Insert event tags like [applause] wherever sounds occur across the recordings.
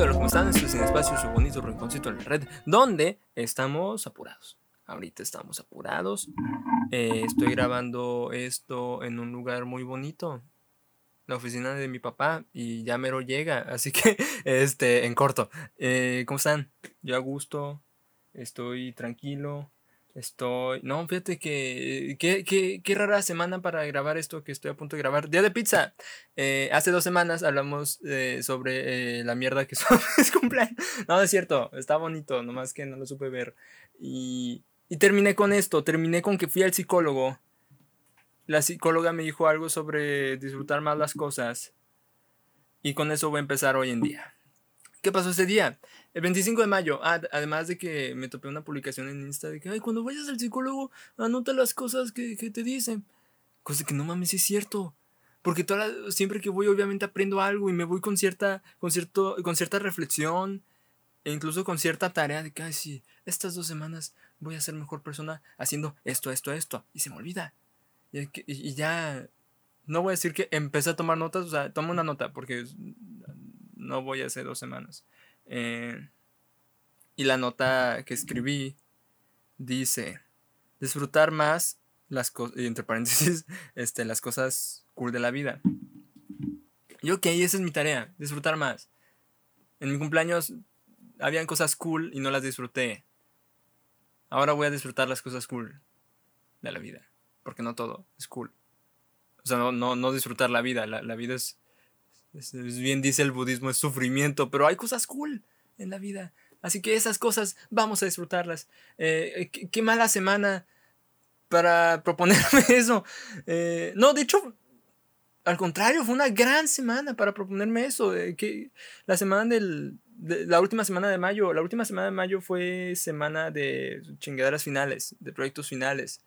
Hola, ¿cómo están? Es Sin Espacio, su bonito rinconcito en la red, donde estamos apurados. Ahorita estamos apurados. Eh, estoy grabando esto en un lugar muy bonito. La oficina de mi papá y ya mero llega. [laughs] Así que, este, en corto. Eh, ¿Cómo están? Yo a gusto. Estoy tranquilo. Estoy. No, fíjate que. Qué, qué, qué, rara semana para grabar esto que estoy a punto de grabar. Día de pizza. Eh, hace dos semanas hablamos eh, sobre eh, la mierda que [laughs] son mis cumpleaños. No, es cierto. Está bonito, nomás que no lo supe ver. Y, y terminé con esto. Terminé con que fui al psicólogo. La psicóloga me dijo algo sobre disfrutar más las cosas. Y con eso voy a empezar hoy en día. ¿Qué pasó ese día? El 25 de mayo, ah, además de que me topé una publicación en Insta de que, ay, cuando vayas al psicólogo, anota las cosas que, que te dicen. Cosa que no mames, es cierto. Porque toda siempre que voy, obviamente aprendo algo y me voy con cierta, con cierto, con cierta reflexión e incluso con cierta tarea de que, ay, sí, estas dos semanas voy a ser mejor persona haciendo esto, esto, esto. Y se me olvida. Y, y ya, no voy a decir que empecé a tomar notas, o sea, tomo una nota porque no voy a hacer dos semanas. Eh, y la nota que escribí dice, disfrutar más las cosas, entre paréntesis, [laughs] este, las cosas cool de la vida. Y ok, esa es mi tarea, disfrutar más. En mi cumpleaños habían cosas cool y no las disfruté. Ahora voy a disfrutar las cosas cool de la vida. Porque no todo es cool. O sea, no, no, no disfrutar la vida. La, la vida es, es, bien dice el budismo, es sufrimiento, pero hay cosas cool en la vida. Así que esas cosas vamos a disfrutarlas. Eh, qué, mala semana para [laughs] proponerme eso. Eh, no, de hecho, al contrario, fue una gran semana para proponerme eso. Eh, que la semana del, de, la última semana de mayo, la última semana de mayo fue semana de chingaderas finales, de proyectos finales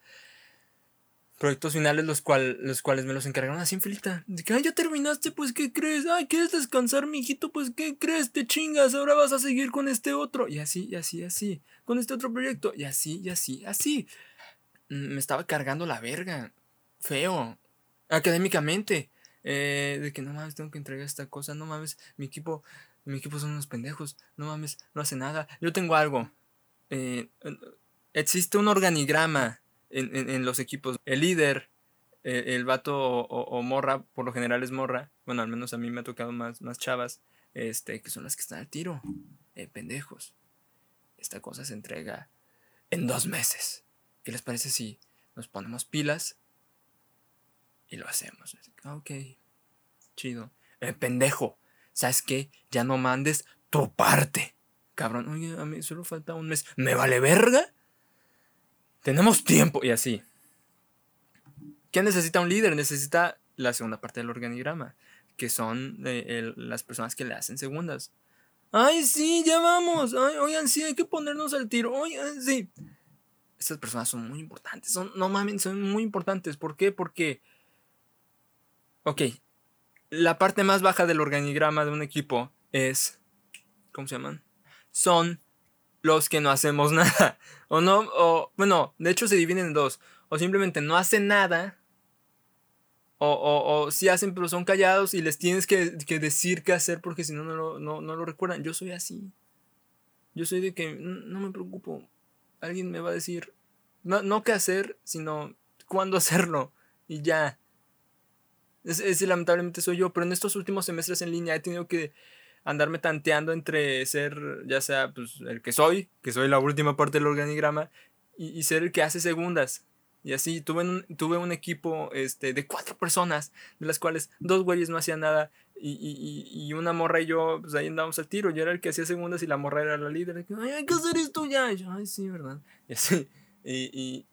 proyectos finales los, cual, los cuales me los encargaron así en filita. De ay, ya terminaste, pues, ¿qué crees? Ay, ¿quieres descansar, mijito? Pues, ¿qué crees? Te chingas, ahora vas a seguir con este otro. Y así, y así, así. Con este otro proyecto. Y así, y así, así. Mm, me estaba cargando la verga. Feo. Académicamente. Eh, de que no mames, tengo que entregar esta cosa. No mames, mi equipo, mi equipo son unos pendejos. No mames, no hace nada. Yo tengo algo. Eh, existe un organigrama en, los equipos. El líder, eh, el vato o, morra, por lo general es morra. Bueno, al menos a mí me ha tocado más, más chavas, este, que son las que están al tiro. Eh, pendejos. Esta cosa se entrega en dos meses. ¿Qué les parece si nos ponemos pilas y lo hacemos? Ok, chido. Eh, pendejo, ¿sabes qué? Ya no mandes tu parte. Cabrón, oye, a mí solo falta un mes. ¿Me vale verga? Tenemos tiempo y así. ¿Quién necesita un líder? Necesita la segunda parte del organigrama, que son eh, las personas que le hacen segundas. Ay, sí, ya vamos. Ay, oigan, sí, hay que ponernos al tiro. Oigan, sí. Estas personas son muy importantes. Son, no mames, son muy importantes. ¿Por qué? Porque. Ok. La parte más baja del organigrama de un equipo es. ¿Cómo se llaman? Son los que no hacemos [laughs] nada. O no, o bueno, de hecho se dividen en dos. O simplemente no hacen nada. O, o, o sí hacen, pero son callados y les tienes que, que decir qué hacer porque si no, no lo, no, no lo recuerdan. Yo soy así. Yo soy de que no me preocupo. Alguien me va a decir, no, no qué hacer, sino cuándo [laughs] hacerlo. Y ya. Ese lamentablemente soy yo, pero en estos últimos semestres en línea he tenido que andarme tanteando entre ser, ya sea pues, el que soy, que soy la última parte del organigrama, y, ser el que hace segundas. Y así tuve un, tuve un equipo este, de cuatro personas, de las cuales dos güeyes no hacían nada, y, y, y, una morra y yo, pues ahí andábamos al tiro. Yo era el que hacía segundas y la morra era la líder. Ay, hay que hacer esto ya. yo, ay, sí, ¿verdad? [laughs] Y así. Y,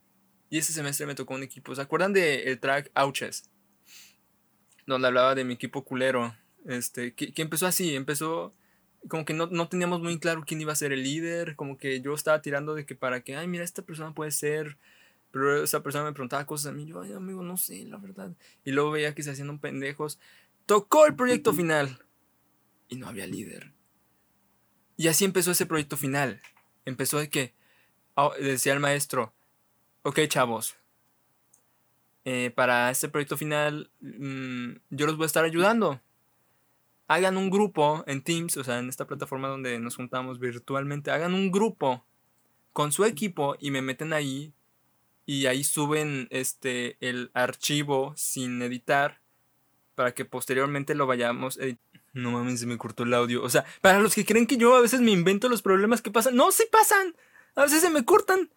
y, ese semestre me tocó un equipo. ¿Se acuerdan del el track Ouches? Donde hablaba de mi equipo culero este, que, empezó así, empezó como que no, no, teníamos muy claro quién iba a ser el líder, como que yo estaba tirando de que para que, ay, mira, esta persona puede ser, pero esa persona me preguntaba cosas a mí, yo, ay, amigo, no sé, la verdad. Y luego veía que se hacían pendejos. Tocó el proyecto final y no había líder. Y así empezó ese proyecto final. Empezó de que, decía el maestro, ok, chavos, eh, para este proyecto final mm, yo los voy a estar ayudando hagan un grupo en Teams, o sea, en esta plataforma donde nos juntamos virtualmente, hagan un grupo con su equipo y me meten ahí y ahí suben este el archivo sin editar para que posteriormente lo vayamos No mames, se me cortó el audio. O sea, para los que creen que yo a veces me invento los problemas que pasan, no, sí pasan. A veces se me cortan.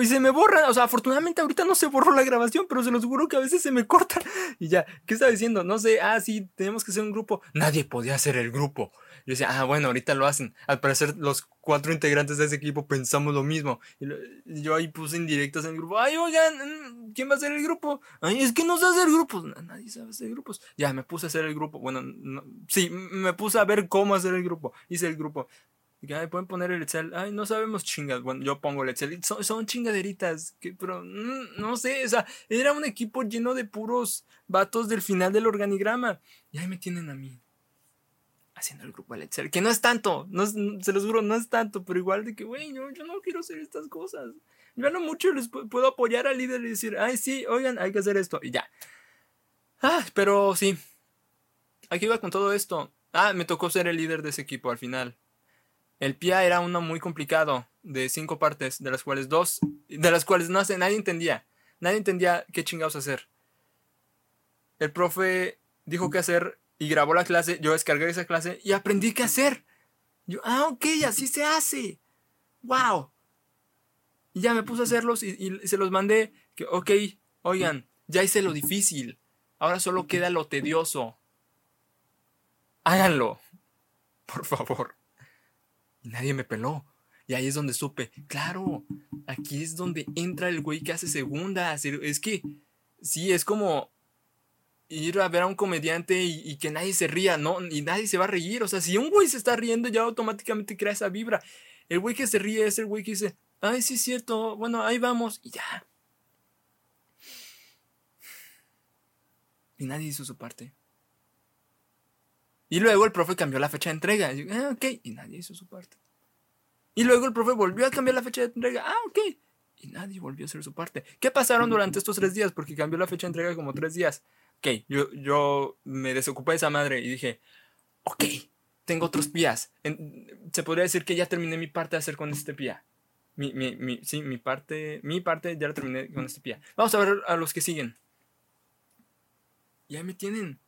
Y se me borra, o sea, afortunadamente ahorita no se borró la grabación, pero se los juro que a veces se me corta. [laughs] Y ya, ¿qué estaba diciendo? No sé, ah, sí, tenemos que hacer un grupo. Nadie podía hacer el grupo. Yo decía, ah, bueno, ahorita lo hacen. Al parecer, los cuatro integrantes de ese equipo pensamos lo mismo. Y, yo ahí puse indirectos en el grupo. Ay, oigan, mm, ¿quién va a hacer el grupo? Ay, es que no sé hacer grupos. Nadie sabe hacer grupos. Ya, me puse a hacer el grupo. Bueno, sí, me puse a ver cómo hacer el grupo. Hice el grupo. Y pueden poner el Excel. Ay, no sabemos chingas. Bueno, yo pongo el Excel. Son, son chingaderitas. Pero mm, no sé. O sea, era un equipo lleno de puros vatos del final del organigrama. Y ahí me tienen a mí. Haciendo el grupo del Excel. Que no es tanto. No se los juro, no es tanto. Pero igual de que, güey, yo, yo no quiero hacer estas cosas. Yo no mucho les puedo apoyar al líder y decir, ay, sí, oigan, hay que hacer esto. Y ya. Ah, pero sí. Aquí iba con todo esto. Ah, me tocó ser el líder de ese equipo al final. El PIA era uno muy complicado, de cinco partes, de las cuales dos, de las cuales no nadie entendía. Nadie entendía qué chingados hacer. El profe dijo qué hacer y grabó la clase, yo descargué esa clase y aprendí qué hacer. Yo, ah, ok, así se hace. ¡Wow! Y ya me puse a hacerlos y, y se los mandé. Que, ok, oigan, ya hice lo difícil. Ahora solo queda lo tedioso. Háganlo. Por favor nadie me peló. Y ahí es donde supe, claro, aquí es donde entra el güey que hace segundas. Es que, sí, es como ir a ver a un comediante y, que nadie se ría, ¿no? Y nadie se va a reír. O sea, si un güey se está riendo, ya automáticamente crea esa vibra. El güey que se ríe es el güey que dice, ay, sí es cierto, bueno, ahí vamos, y ya. Y nadie hizo su parte. Y luego el profe cambió la fecha de entrega. Y, ah, ok. Y nadie hizo su parte. Y luego el profe volvió a cambiar la fecha de entrega. Ah, ok. Y nadie volvió a hacer su parte. ¿Qué pasaron durante estos tres días? Porque cambió la fecha de entrega como tres días. Ok, yo, yo me desocupé de esa madre y dije, ok, tengo otros pías. se podría decir que ya terminé mi parte de hacer con este pía. Mi, mi, sí, mi parte, mi parte ya la terminé con este pía. Vamos a ver a los que siguen. Y ahí me tienen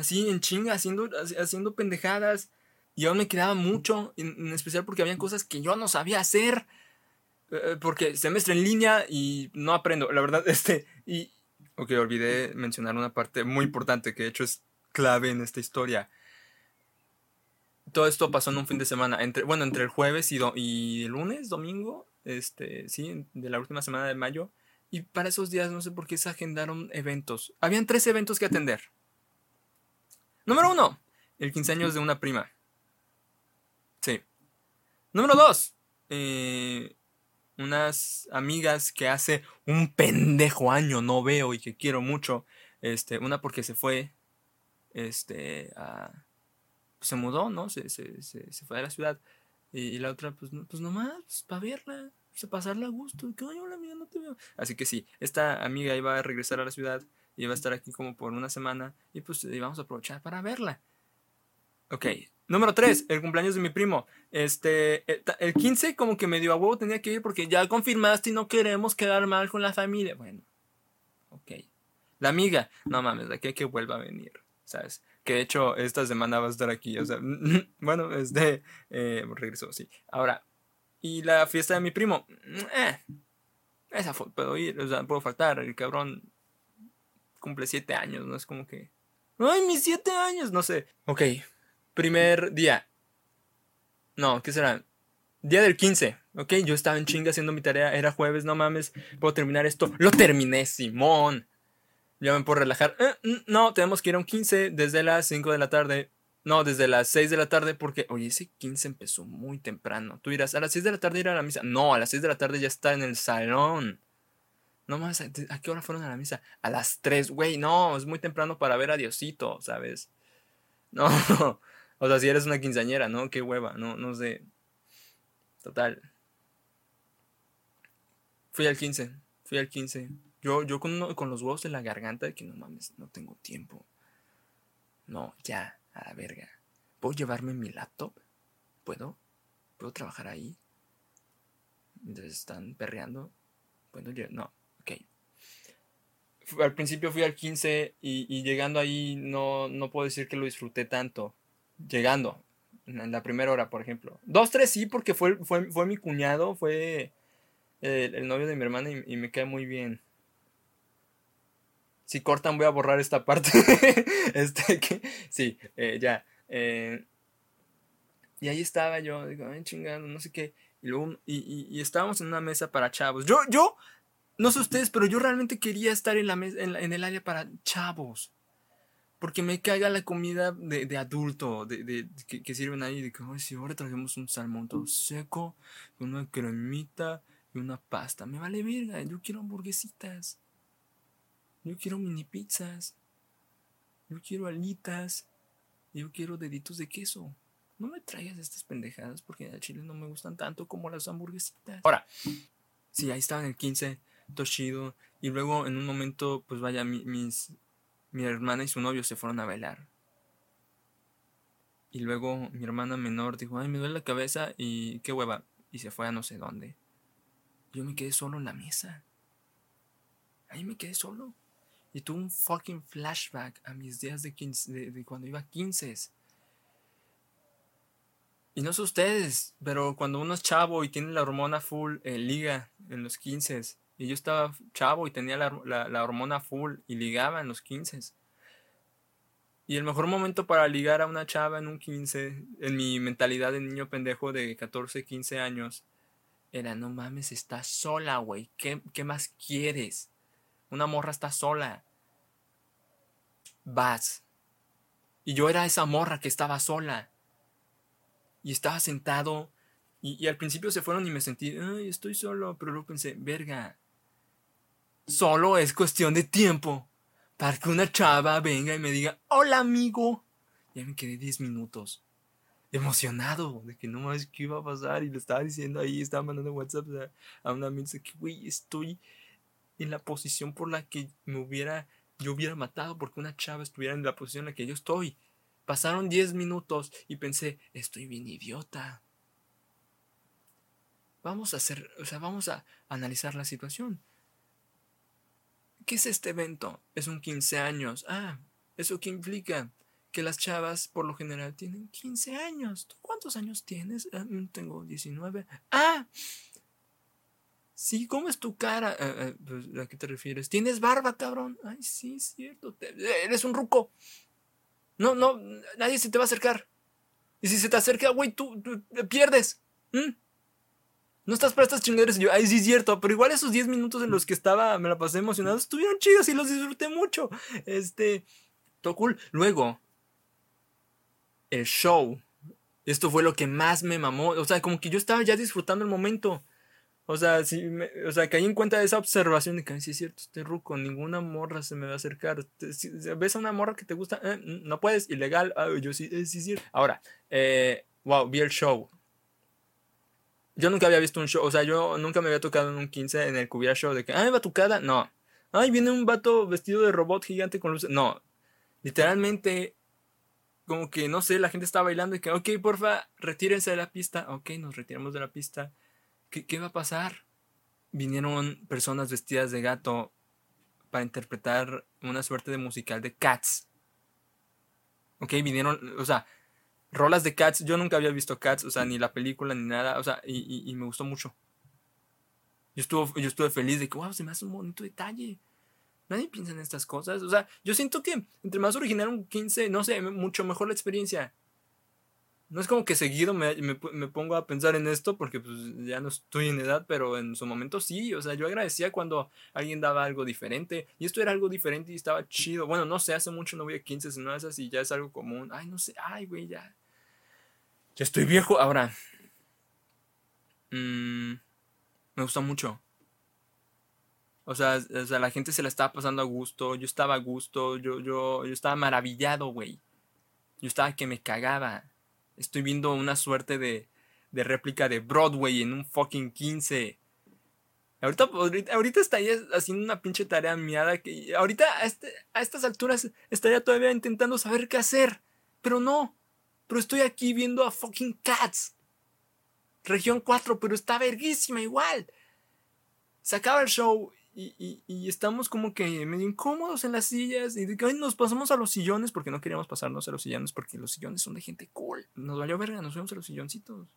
así en chinga, haciendo, haciendo pendejadas. Y aún me quedaba mucho, en, especial porque habían cosas que yo no sabía hacer. Eh, porque semestre en línea y no aprendo, la verdad, [laughs] este, y, ok, olvidé mencionar una parte muy importante que de hecho es clave en esta historia. Todo esto pasó en un fin de semana, entre, bueno, entre el jueves y, y el lunes, domingo, este, sí, de la última semana de mayo. Y para esos días no sé por qué se agendaron eventos. Habían tres eventos que atender. Número uno, el 15 años de una prima. Sí. Número dos, eh, unas amigas que hace un pendejo año no veo y que quiero mucho. Este, una porque se fue, este, se mudó, ¿no? Se, se, se, fue de la ciudad. Y, la otra, pues, pues nomás, pues, para verla, pues, pasarla a gusto. Que, hola amiga, no te veo. Así que sí, esta amiga iba a regresar a la ciudad y va a estar aquí como por una semana y pues vamos a aprovechar para verla. Ok, número 3, el cumpleaños de mi primo. Este, el, 15 como que medio a huevo tenía que ir porque ya confirmaste y no queremos quedar mal con la familia. Bueno, ok. La amiga, no mames, de aquí que vuelva a venir, ¿sabes? Que de hecho esta semana va a estar aquí, o sea, [laughs] bueno, es de, eh, regresó, sí. Ahora, y la fiesta de mi primo, eh, esa puedo ir, o sea, puedo faltar, el cabrón cumple siete años, ¿no? Es como que... ¡Ay, mis siete años! No sé. Ok, primer día. No, ¿qué será? Día del 15. Ok, yo estaba en chinga haciendo mi tarea. Era jueves, no mames. Puedo terminar esto. Lo terminé, Simón. Ya me puedo relajar. Eh, no, tenemos que ir a un 15 desde las 5 de la tarde. No, desde las 6 de la tarde porque, oye, ese 15 empezó muy temprano. Tú dirás, a las 6 de la tarde ir a la misa. No, a las 6 de la tarde ya está en el salón. No más, ¿a qué hora fueron a la misa? A las 3, güey, no, es muy temprano para ver a Diosito, ¿sabes? [laughs] No, o sea, si eres una quinceañera, ¿no? Qué hueva, no, no sé. Total. Fui al 15, fui al 15. Yo, yo con, con los huevos en la garganta de que no mames, no tengo tiempo. No, ya. A la verga. ¿Puedo llevarme mi laptop? ¿Puedo? ¿Puedo trabajar ahí? Entonces están perreando. ¿Puedo No, Al principio fui al 15 y, llegando ahí no, no puedo decir que lo disfruté tanto. Llegando, en la primera hora, por ejemplo. Dos, tres sí, porque fue, fue, fue mi cuñado, fue el, novio de mi hermana y, me cae muy bien. Si cortan voy a borrar esta parte. [laughs] este, que, sí, eh, ya. Eh, y ahí estaba yo, digo, ay, chingando, no sé qué. Y luego, y, y, estábamos en una mesa para chavos. Yo, yo, no sé ustedes, pero yo realmente quería estar en, la en, el área para chavos. Porque me caiga la comida de, de adulto, de, de que, sirven ahí. De que, ay, si ahora trajimos un salmón todo seco, una cremita y una pasta. Me vale verga, yo quiero hamburguesitas. Yo quiero mini pizzas. Yo quiero alitas. Yo quiero deditos de queso no me traigas estas pendejadas porque en el chile no me gustan tanto como las hamburguesitas. Ahora, sí, ahí estaba en el 15, todo chido. Y luego en un momento, pues vaya, mi, mis, mi hermana y su novio se fueron a bailar. Y luego mi hermana menor dijo, ay, me duele la cabeza y qué hueva. Y se fue a no sé dónde. Yo me quedé solo en la mesa. Ahí me quedé solo. Y tuve un fucking flashback a mis días de, 15, de, cuando iba a 15 y no sé ustedes, pero cuando uno es chavo y tiene la hormona full, eh, liga en los 15. Y yo estaba chavo y tenía la, hormona full y ligaba en los 15. Y el mejor momento para ligar a una chava en un 15, en mi mentalidad de niño pendejo de 14, 15 años, era, no mames, estás sola, güey. ¿Qué, ¿Qué más quieres? Una morra está sola. Vas. Y yo era esa morra que estaba sola y estaba sentado y, al principio se fueron y me sentí, ay, estoy solo, pero luego pensé, verga, solo es cuestión de tiempo para que una chava venga y me diga, hola amigo. Ya me quedé 10 minutos emocionado de que no más qué iba a pasar y le estaba diciendo ahí, estaba mandando WhatsApp a, una amiga que, güey, estoy en la posición por la que me hubiera, yo hubiera matado porque una chava estuviera en la posición en la que yo estoy. Pasaron 10 minutos y pensé, estoy bien idiota. Vamos a hacer, o sea, vamos a analizar la situación. ¿Qué es este evento? Es un 15 años. Ah, ¿eso qué implica? Que las chavas por lo general tienen 15 años. ¿Tú cuántos años tienes? Ah, mm, tengo 19. Ah, sí, ¿cómo es tu cara? Ah, ah, pues, ¿A qué te refieres? ¿Tienes barba, cabrón? Ay, sí, cierto. eres un ruco. No, no, nadie se te va a acercar. Y si se te acerca, güey, tú, pierdes. No estás para estas chingaderas. Y yo, ay, sí es cierto. Pero igual esos 10 minutos en los que estaba, me la pasé emocionado, estuvieron chidos y los disfruté mucho. Este, todo cool. Luego, el show. Esto fue lo que más me mamó. O sea, como que yo estaba ya disfrutando el momento. O sea, si o sea, caí en cuenta esa observación de que, sí es cierto, este ruco, ninguna morra se me va a acercar. Ves a una morra que te gusta, eh, no puedes, ilegal. Ah, yo sí, eh, sí, sí. Ahora, eh, wow, vi el show. Yo nunca había visto un show, o sea, yo nunca me había tocado en un 15 en el que hubiera show de que, ay, batucada, no. Ay, viene un vato vestido de robot gigante con luces. No, literalmente, como que, no sé, la gente estaba bailando y que, ok, porfa, retírense de la pista. Ok, nos retiramos de la pista ¿Qué, va a pasar? Vinieron personas vestidas de gato para interpretar una suerte de musical de Cats. Ok, vinieron, o sea, rolas de Cats. Yo nunca había visto Cats, o sea, ni la película ni nada, o sea, y, me gustó mucho. Yo estuve, yo estuve feliz de que, wow, se me hace un bonito detalle. Nadie piensa en estas cosas. O sea, yo siento que entre más original un 15, no sé, mucho mejor la experiencia no es como que seguido me, pongo a pensar en esto porque pues ya no estoy en edad, pero en su momento sí, o sea, yo agradecía cuando alguien daba algo diferente y esto era algo diferente y estaba chido. Bueno, no sé, hace mucho no voy a 15, sino es así, ya es algo común. Ay, no sé, ay, güey, ya. Estoy viejo. Ahora, mm, me gusta mucho. O sea, la gente se la estaba pasando a gusto, yo estaba a gusto, yo, yo, yo estaba maravillado, güey. Yo estaba que me cagaba. Estoy viendo una suerte de, de réplica de Broadway en un fucking 15. Ahorita, ahorita, estaría haciendo una pinche tarea miada que ahorita a, este, a estas alturas estaría todavía intentando saber qué hacer. Pero no. Pero estoy aquí viendo a fucking Cats. Región 4, pero está verguísima igual. Se acaba el show y, estamos como que medio incómodos en las sillas. Y de que nos pasamos a los sillones porque no queríamos pasarnos a los sillones porque los sillones son de gente cool. Nos valió verga, nos fuimos a los silloncitos.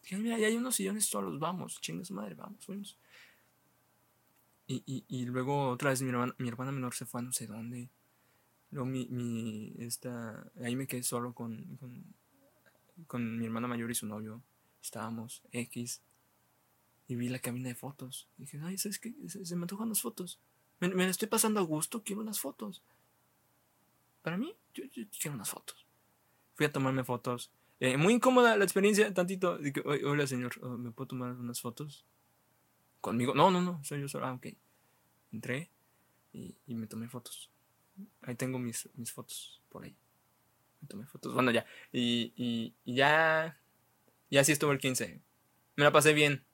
Dije, mira, ya hay unos sillones solos, vamos, chingas madre, vamos, fuimos. Y, y, luego otra vez mi hermana, mi hermana menor se fue a no sé dónde. Luego mi, mi esta, ahí me quedé solo con, con, mi hermana mayor y su novio. Estábamos X. Y vi la cabina de fotos. Dije, ay, ¿sabes qué? Se, me antojan las fotos. Me, me, estoy pasando a gusto, quiero unas fotos. Para mí, yo, quiero unas fotos. Fui a tomarme fotos. Eh, muy incómoda la experiencia, tantito. Dije, hola señor, oh, ¿me puedo tomar unas fotos? ¿Conmigo? No, no, no, soy yo solo. Ah, ok. Entré y, y me tomé fotos. Ahí tengo mis, mis fotos por ahí. Me fotos. Bueno, ya. Y, y, y ya. Ya sí estuvo el 15. Me la pasé bien.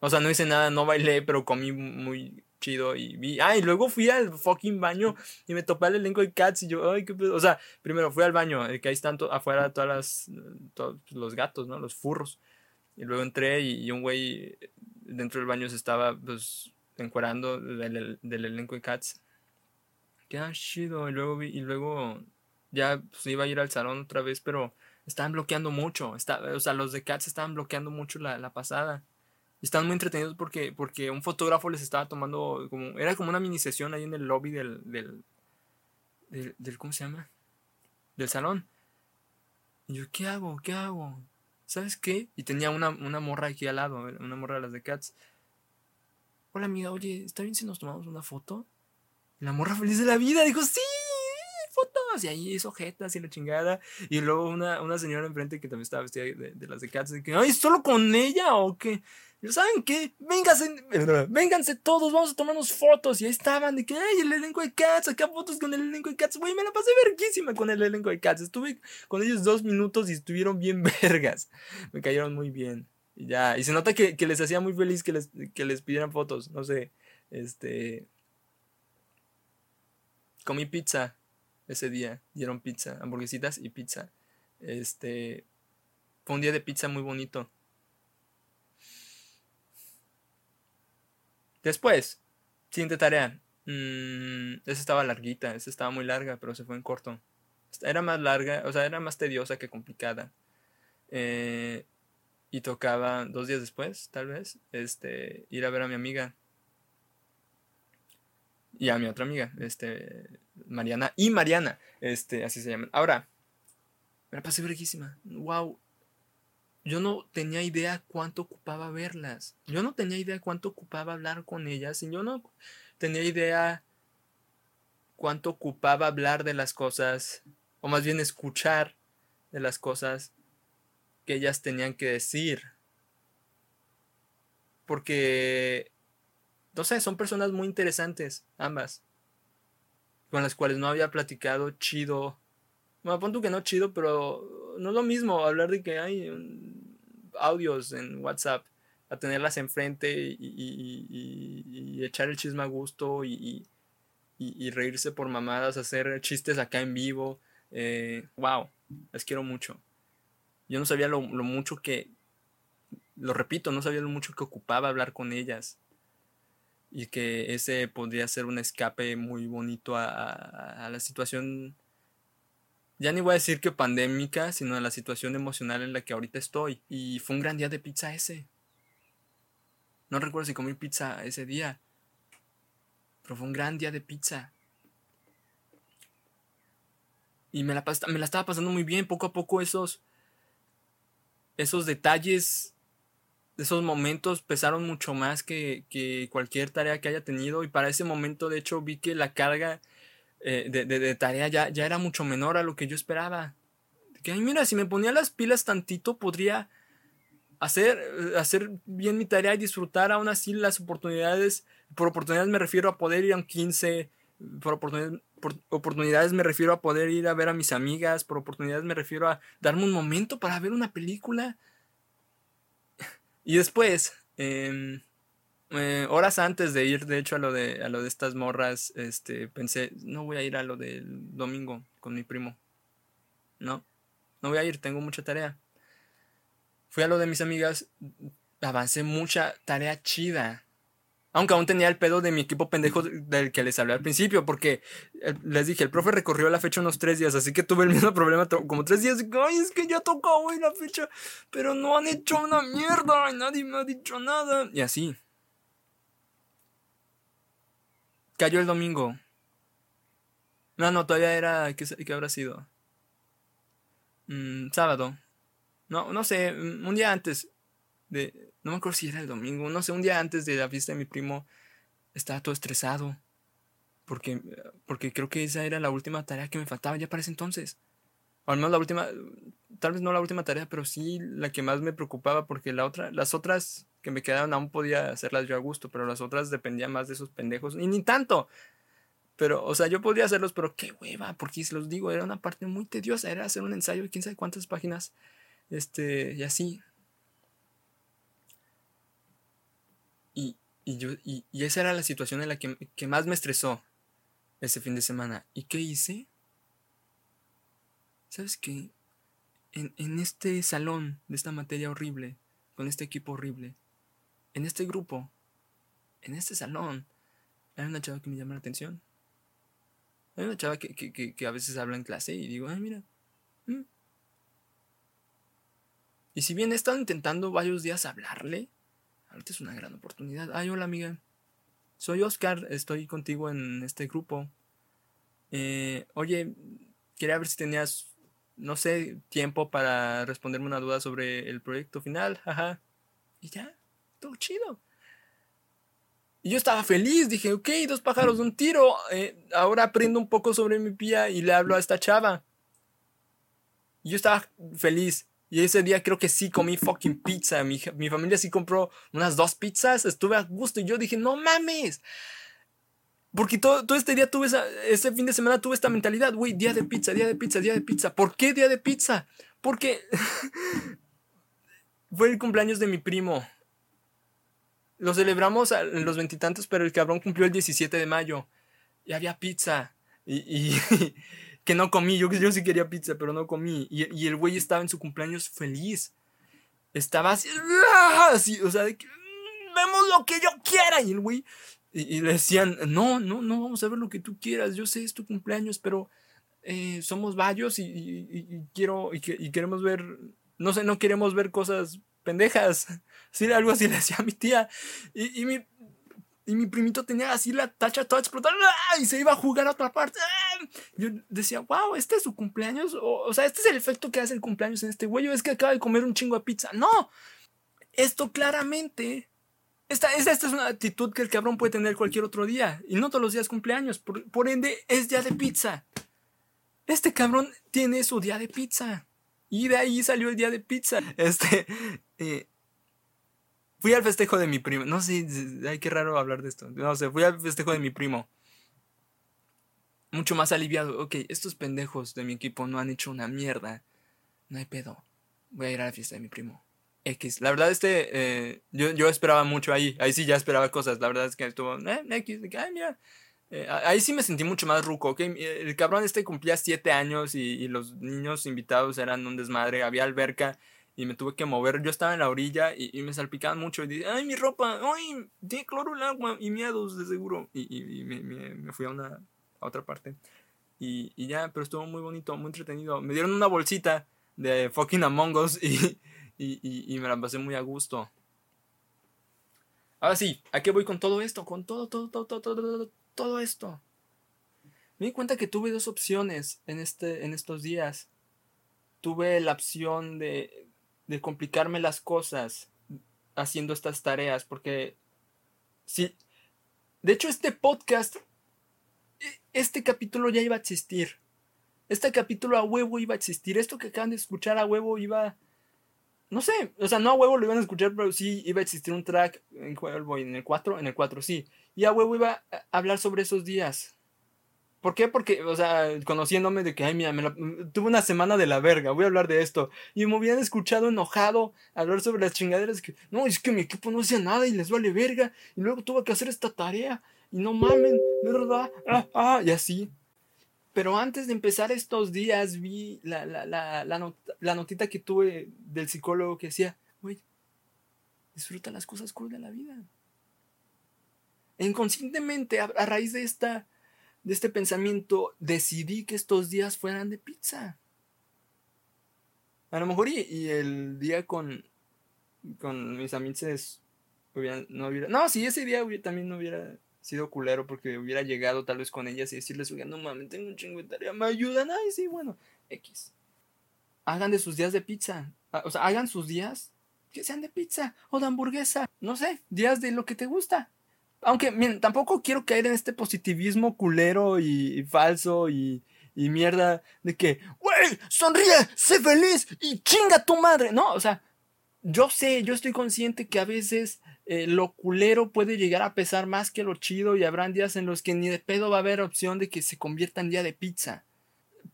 O sea, no hice nada, no bailé, pero comí muy chido y vi. Ah, luego fui al fucking baño y me topé al elenco de Cats y yo, ay, qué pedo. O sea, primero fui al baño, que ahí están afuera todas las, todos los gatos, ¿no? Los furros. Y luego entré y, un güey dentro del baño se estaba, pues, encuerando del, del elenco de Cats. Qué chido. Y luego vi, y luego ya pues, iba a ir al salón otra vez, pero estaban bloqueando mucho. Está, o sea, los de Cats estaban bloqueando mucho la, la pasada. Estaban muy entretenidos porque, porque un fotógrafo les estaba tomando como. Era como una mini sesión ahí en el lobby del. del, del, ¿Cómo se llama? Del salón. Y yo, ¿qué hago? ¿Qué hago? ¿Sabes qué? Y tenía una, una morra aquí al lado, una morra de las de Cats. Hola amiga, oye, ¿está bien si nos tomamos una foto? La morra feliz de la vida dijo, sí, fotos. Y ahí hizo jetas y la chingada. Y luego una, una señora enfrente que también estaba vestida de, las de Cats. De que, ay, ¿solo con ella o qué? ¿saben qué? Vénganse, vénganse todos, vamos a tomarnos fotos. Y ahí estaban, de que, ay, el elenco de Cats, acá fotos con el elenco de Cats. Güey, me la pasé verguísima con el elenco de Cats. Estuve con ellos dos minutos y estuvieron bien [laughs] vergas. Me cayeron muy bien. Y ya, y se nota que, les hacía muy feliz que les, que les pidieran fotos. No sé, este. Comí pizza ese día. Dieron pizza, hamburguesitas y pizza. Este. Fue un día de pizza muy bonito. Después, siguiente tarea. Mm, esa estaba larguita, esa estaba muy larga, pero se fue en corto. Era más larga, o sea, era más tediosa que complicada. Eh, y tocaba dos días después, tal vez, este, ir a ver a mi amiga. Y a mi otra amiga, este, Mariana y Mariana, este, así se llaman. Ahora, me la pasé breguísima. Wow, yo no tenía idea cuánto ocupaba verlas. Yo no tenía idea cuánto ocupaba hablar con ellas. Y yo no tenía idea cuánto ocupaba hablar de las cosas, o más bien escuchar de las cosas que ellas tenían que decir. Porque, no sé, son personas muy interesantes, ambas, con las cuales no había platicado chido. Bueno, apunto que no chido, pero no es lo mismo hablar de que hay audios en WhatsApp a tenerlas enfrente y, echar el chisme a gusto y, reírse por mamadas, hacer chistes acá en vivo. Eh, wow, les quiero mucho. Yo no sabía lo, mucho que, lo repito, no sabía lo mucho que ocupaba hablar con ellas. Y que ese podría ser un escape muy bonito a la situación ya ni voy a decir que pandémica, sino de la situación emocional en la que ahorita estoy. Y fue un gran día de pizza ese. No recuerdo si comí pizza ese día, pero fue un gran día de pizza. Y me la, me la estaba pasando muy bien, poco a poco esos, esos detalles, esos momentos pesaron mucho más que, que cualquier tarea que haya tenido. Y para ese momento, de hecho, vi que la carga eh, de, tarea ya, ya era mucho menor a lo que yo esperaba. Que, mira, si me ponía las pilas tantito, podría hacer, eh, hacer bien mi tarea y disfrutar aún así las oportunidades. Por oportunidades me refiero a poder ir a un 15, por oportunidades, por oportunidades me refiero a poder ir a ver a mis amigas, por oportunidades me refiero a darme un momento para ver una película. Y después, eh, eh, horas antes de ir, de hecho, a lo de, a lo de estas morras, este, pensé, no voy a ir a lo del domingo con mi primo. No, no voy a ir, tengo mucha tarea. Fui a lo de mis amigas, avancé mucha tarea chida. Aunque aún tenía el pedo de mi equipo pendejo del que les hablé al principio, porque eh, les dije, el profe recorrió la fecha unos tres días, así que tuve el mismo [laughs] problema como tres días. Ay, es que ya tocó hoy la fecha, pero no han hecho una mierda y nadie me ha dicho nada. Y así. Cayó el domingo. No, no, todavía era. ¿Qué, qué habrá sido? Mm, sábado. No, no sé, un día antes de... No me acuerdo si era el domingo, no sé, un día antes de la fiesta de mi primo estaba todo estresado. Porque, porque creo que esa era la última tarea que me faltaba ya para ese entonces. O al menos la última, tal vez no la última tarea, pero sí la que más me preocupaba porque la otra, las otras que me quedaban aún podía hacerlas yo a gusto, pero las otras dependían más de esos pendejos. Y ni tanto. Pero, o sea, yo podría hacerlos, pero qué hueva, porque se los digo, era una parte muy tediosa, era hacer un ensayo de quién sabe cuántas páginas, este, y así. Y, yo, y, esa era la situación en la que, que más me estresó ese fin de semana. ¿Y qué hice? ¿Sabes qué? En, en este salón de esta materia horrible, con este equipo horrible, en este grupo, en este salón, hay una chava que me llama la atención. Hay una chava que, a veces habla en clase y digo, ay, mira. Mm". Y si bien he estado intentando varios días hablarle, ahorita es una gran oportunidad. Ay, hola amiga. Soy Oscar, estoy contigo en este grupo. Eh, oye, quería ver si tenías, no sé, tiempo para responderme una duda sobre el proyecto final. Ajá. Y ya, todo chido. Y yo estaba feliz, dije, ok, dos pájaros de un tiro. Eh, ahora aprendo un poco sobre mi pía y le hablo a esta chava. Y yo estaba feliz. Y ese día creo que sí comí fucking pizza. Mi, mi familia sí compró unas dos pizzas. Estuve a gusto. Y yo dije, no mames. Porque todo, todo este día tuve esa, ese fin de semana tuve esta mentalidad, güey, día de pizza, día de pizza, día de pizza. ¿Por qué día de pizza? Porque [laughs] fue el cumpleaños de mi primo. Lo celebramos en los veintitantos, pero el cabrón cumplió el 17 de mayo. Y había pizza. Y, [laughs] que no comí. Yo, yo sí quería pizza, pero no comí. Y, el güey estaba en su cumpleaños feliz. Estaba así, ¡ah! así o sea, de que, mm, vemos lo que yo quiera. Y el güey, y, le decían, no, no, no, vamos a ver lo que tú quieras. Yo sé, es tu cumpleaños, pero eh, somos varios y, quiero, y, queremos ver, no sé, no queremos ver cosas pendejas. [laughs] Sí, algo así le decía a mi tía. Y, y, mi, y mi primito tenía así la tacha toda explotada y se iba a jugar a otra parte. ¡ah! Yo decía, wow, este es su cumpleaños. O, sea, este es el efecto que hace el cumpleaños en este güey. Es que acaba de comer un chingo de pizza. No, esto claramente. Esta, esta, es una actitud que el cabrón puede tener cualquier otro día. Y no todos los días cumpleaños. Por, por ende, es día de pizza. Este cabrón tiene su día de pizza. Y de ahí salió el día de pizza. Este. Eh, fui al festejo de mi primo. No sé, ay, qué raro hablar de esto. No sé, fui al festejo de mi primo. Mucho más aliviado. Ok, estos pendejos de mi equipo no han hecho una mierda. No hay pedo. Voy a ir a la fiesta de mi primo. X. La verdad, este. Eh, yo, yo esperaba mucho ahí. Ahí sí ya esperaba cosas. La verdad es que estuvo. Eh, X. Ay, mira. Eh, ahí sí me sentí mucho más ruco, ¿ok? El cabrón este cumplía 7 años y, los niños invitados eran un desmadre. Había alberca y me tuve que mover. Yo estaba en la orilla y, me salpicaban mucho. Y dije, ay, mi ropa, ay, tiene cloro el agua y miedos de seguro. Y, me, fui a, una, a otra parte. Y, ya, pero estuvo muy bonito, muy entretenido. Me dieron una bolsita de fucking Among Us y, y, me la pasé muy a gusto. Ahora sí, ¿a qué voy con todo esto? Con todo, todo, todo, todo, todo, todo esto. Me di cuenta que tuve dos opciones en, este, en estos días. Tuve la opción de, de complicarme las cosas haciendo estas tareas, porque si, de hecho este podcast, e, este capítulo ya iba a existir. Este capítulo a huevo iba a existir. Esto que acaban de escuchar a huevo iba... No sé, o sea, no a huevo lo iban a escuchar, pero sí iba a existir un track en, en el 4, en el 4 sí. Y a huevo iba a hablar sobre esos días. ¿Por qué? Porque, o sea, conociéndome de que, ay, mira, tuve una semana de la verga, voy a hablar de esto. Y me hubieran escuchado enojado hablar sobre las chingaderas que, no, es que mi equipo no hacía nada y les vale verga. Y luego tuve que hacer esta tarea. Y no mamen, ¿verdad? Ah, ah, y así. Pero antes de empezar estos días vi la, la, la, la, notita que tuve del psicólogo que decía, güey, disfruta las cosas cool de la vida. E inconscientemente, a, raíz de, esta, de este pensamiento, decidí que estos días fueran de pizza. A lo mejor y, el día con, con mis amigos no hubiera... No, si ese día también no hubiera sido culero porque hubiera llegado tal vez con ellas y decirles, oigan, no mames, tengo un chingo de tarea, me ayudan, ay, sí, bueno, X. Hagan de sus días de pizza, ah, o sea, hagan sus días que sean de pizza o de hamburguesa, no sé, días de lo que te gusta. Aunque, miren, tampoco quiero caer en este positivismo culero y, falso y, mierda de que, güey, sonríe, sé feliz y chinga tu madre. No, o sea, yo sé, yo estoy consciente que a veces eh, lo culero puede llegar a pesar más que lo chido y habrán días en los que ni de pedo va a haber opción de que se convierta en día de pizza.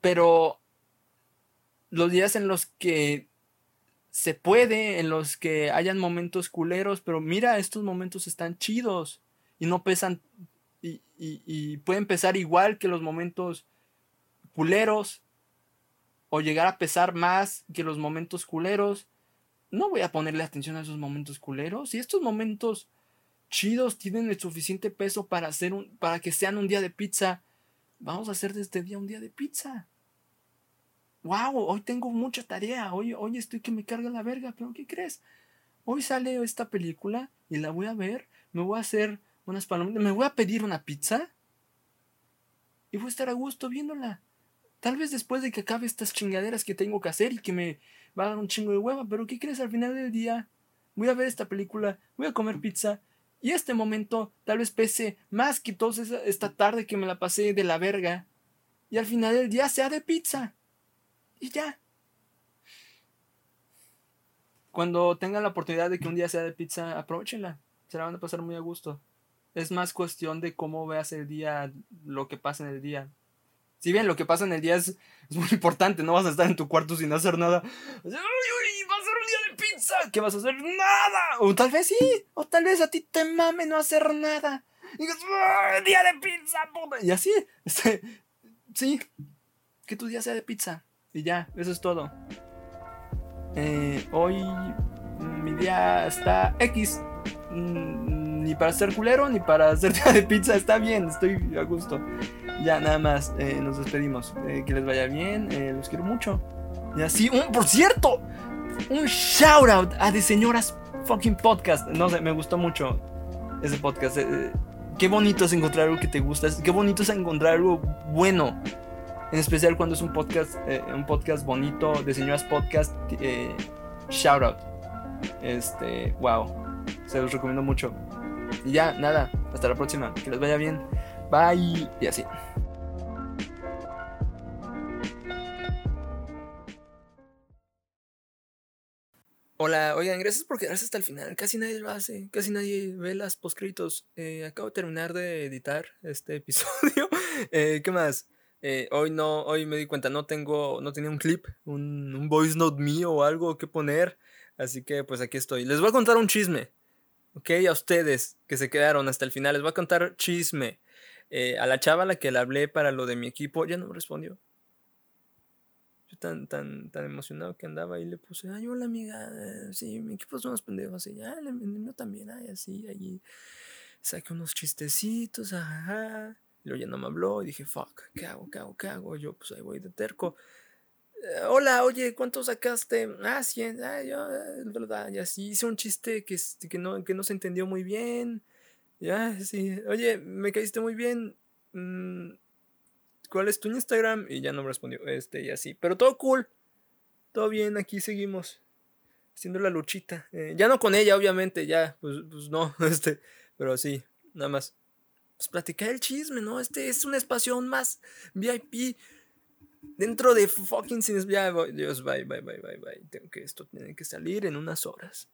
Pero los días en los que se puede, en los que hayan momentos culeros, pero mira, estos momentos están chidos y no pesan y, y pueden pesar igual que los momentos culeros o llegar a pesar más que los momentos culeros no voy a ponerle atención a esos momentos culeros. Si estos momentos chidos tienen el suficiente peso para, hacer un, para que sean un día de pizza, vamos a hacer de este día un día de pizza. Wow, hoy tengo mucha tarea, hoy, hoy estoy que me carga la verga, pero ¿qué crees? Hoy sale esta película y la voy a ver, me voy a hacer unas palomitas, me voy a pedir una pizza y voy a estar a gusto viéndola. Tal vez después de que acabe estas chingaderas que tengo que hacer y que me va a dar un chingo de hueva, pero ¿qué crees? Al final del día voy a ver esta película, voy a comer pizza y este momento tal vez pese más que toda esta tarde que me la pasé de la verga y al final del día sea de pizza. Y ya. Cuando tengan la oportunidad de que un día sea de pizza, aprovechenla. Se la van a pasar muy a gusto. Es más cuestión de cómo veas el día, lo que pasa en el día. Si bien lo que pasa en el día es, muy [laughs] importante, no vas a estar en tu cuarto sin hacer nada. ¡Uy, uy! ¡Va a ser un día de pizza! ¿Qué vas a hacer? ¡Nada! O tal vez sí, o tal vez a ti te mame no hacer nada. Y ¡Día de pizza! Puta! Y así, [laughs] este, sí, que tu día sea de pizza. Y ya, eso es todo. Eh, hoy mi día está X. Mm, ni para ser culero, ni para hacer [laughs] de pizza. Está bien, estoy a gusto ya nada más eh, nos despedimos. Eh, que les vaya bien, eh, los quiero mucho. Y así, un, por cierto, un shout out a The Señoras Fucking Podcast. No sé, me gustó mucho ese podcast. qué bonito es encontrar algo que te gusta. Qué bonito es encontrar algo bueno. En especial cuando es un podcast, un podcast bonito de Señoras Podcast. shout out. Este, wow. Se los recomiendo mucho. Y ya, nada. Hasta la próxima. Que les vaya bien. Bye. Y así. Hola, oigan, gracias por quedarse hasta el final. Casi nadie lo hace, casi nadie ve las postcritos. Eh, acabo de terminar de editar este [laughs] episodio. Eh, ¿Qué más? Eh, hoy no, hoy me di cuenta, no tengo, no tenía un clip, un, un voice note mío o algo que poner. Así que pues aquí estoy. Les voy a contar un chisme. Ok, a ustedes que se quedaron hasta el final, les voy a contar chisme. Eh, a la chava a la que le hablé para lo de mi equipo, ya no me respondió. Yo tan, tan, tan emocionado que andaba y le puse, ay, hola amiga, sí, mi equipo son unos pendejos, y ya, el mío también, ay, así, allí. Saqué unos chistecitos, ajá. Y luego ya no me habló y dije, fuck, ¿qué hago? ¿Qué hago? ¿Qué hago? Yo, pues ahí voy de terco. Eh, hola, oye, ¿cuánto sacaste? Ah, 100. Ah, yo, verdad. Y así hice un chiste que, que, no, que no se entendió muy bien. Ya, sí. Oye, me caíste muy bien. Mm, ¿Cuál es tu Instagram? Y ya no me respondió. Este, y así. Pero todo cool. Todo bien, aquí seguimos. Haciendo la luchita. Eh, ya no con ella, obviamente, ya. Pues, pues no, [laughs] este. Pero sí, nada más. Pues platicar el chisme, ¿no? Este es un espacio más VIP. Dentro de fucking Dios, bye, bye, bye, bye, bye. Tengo que esto tiene que salir en unas horas.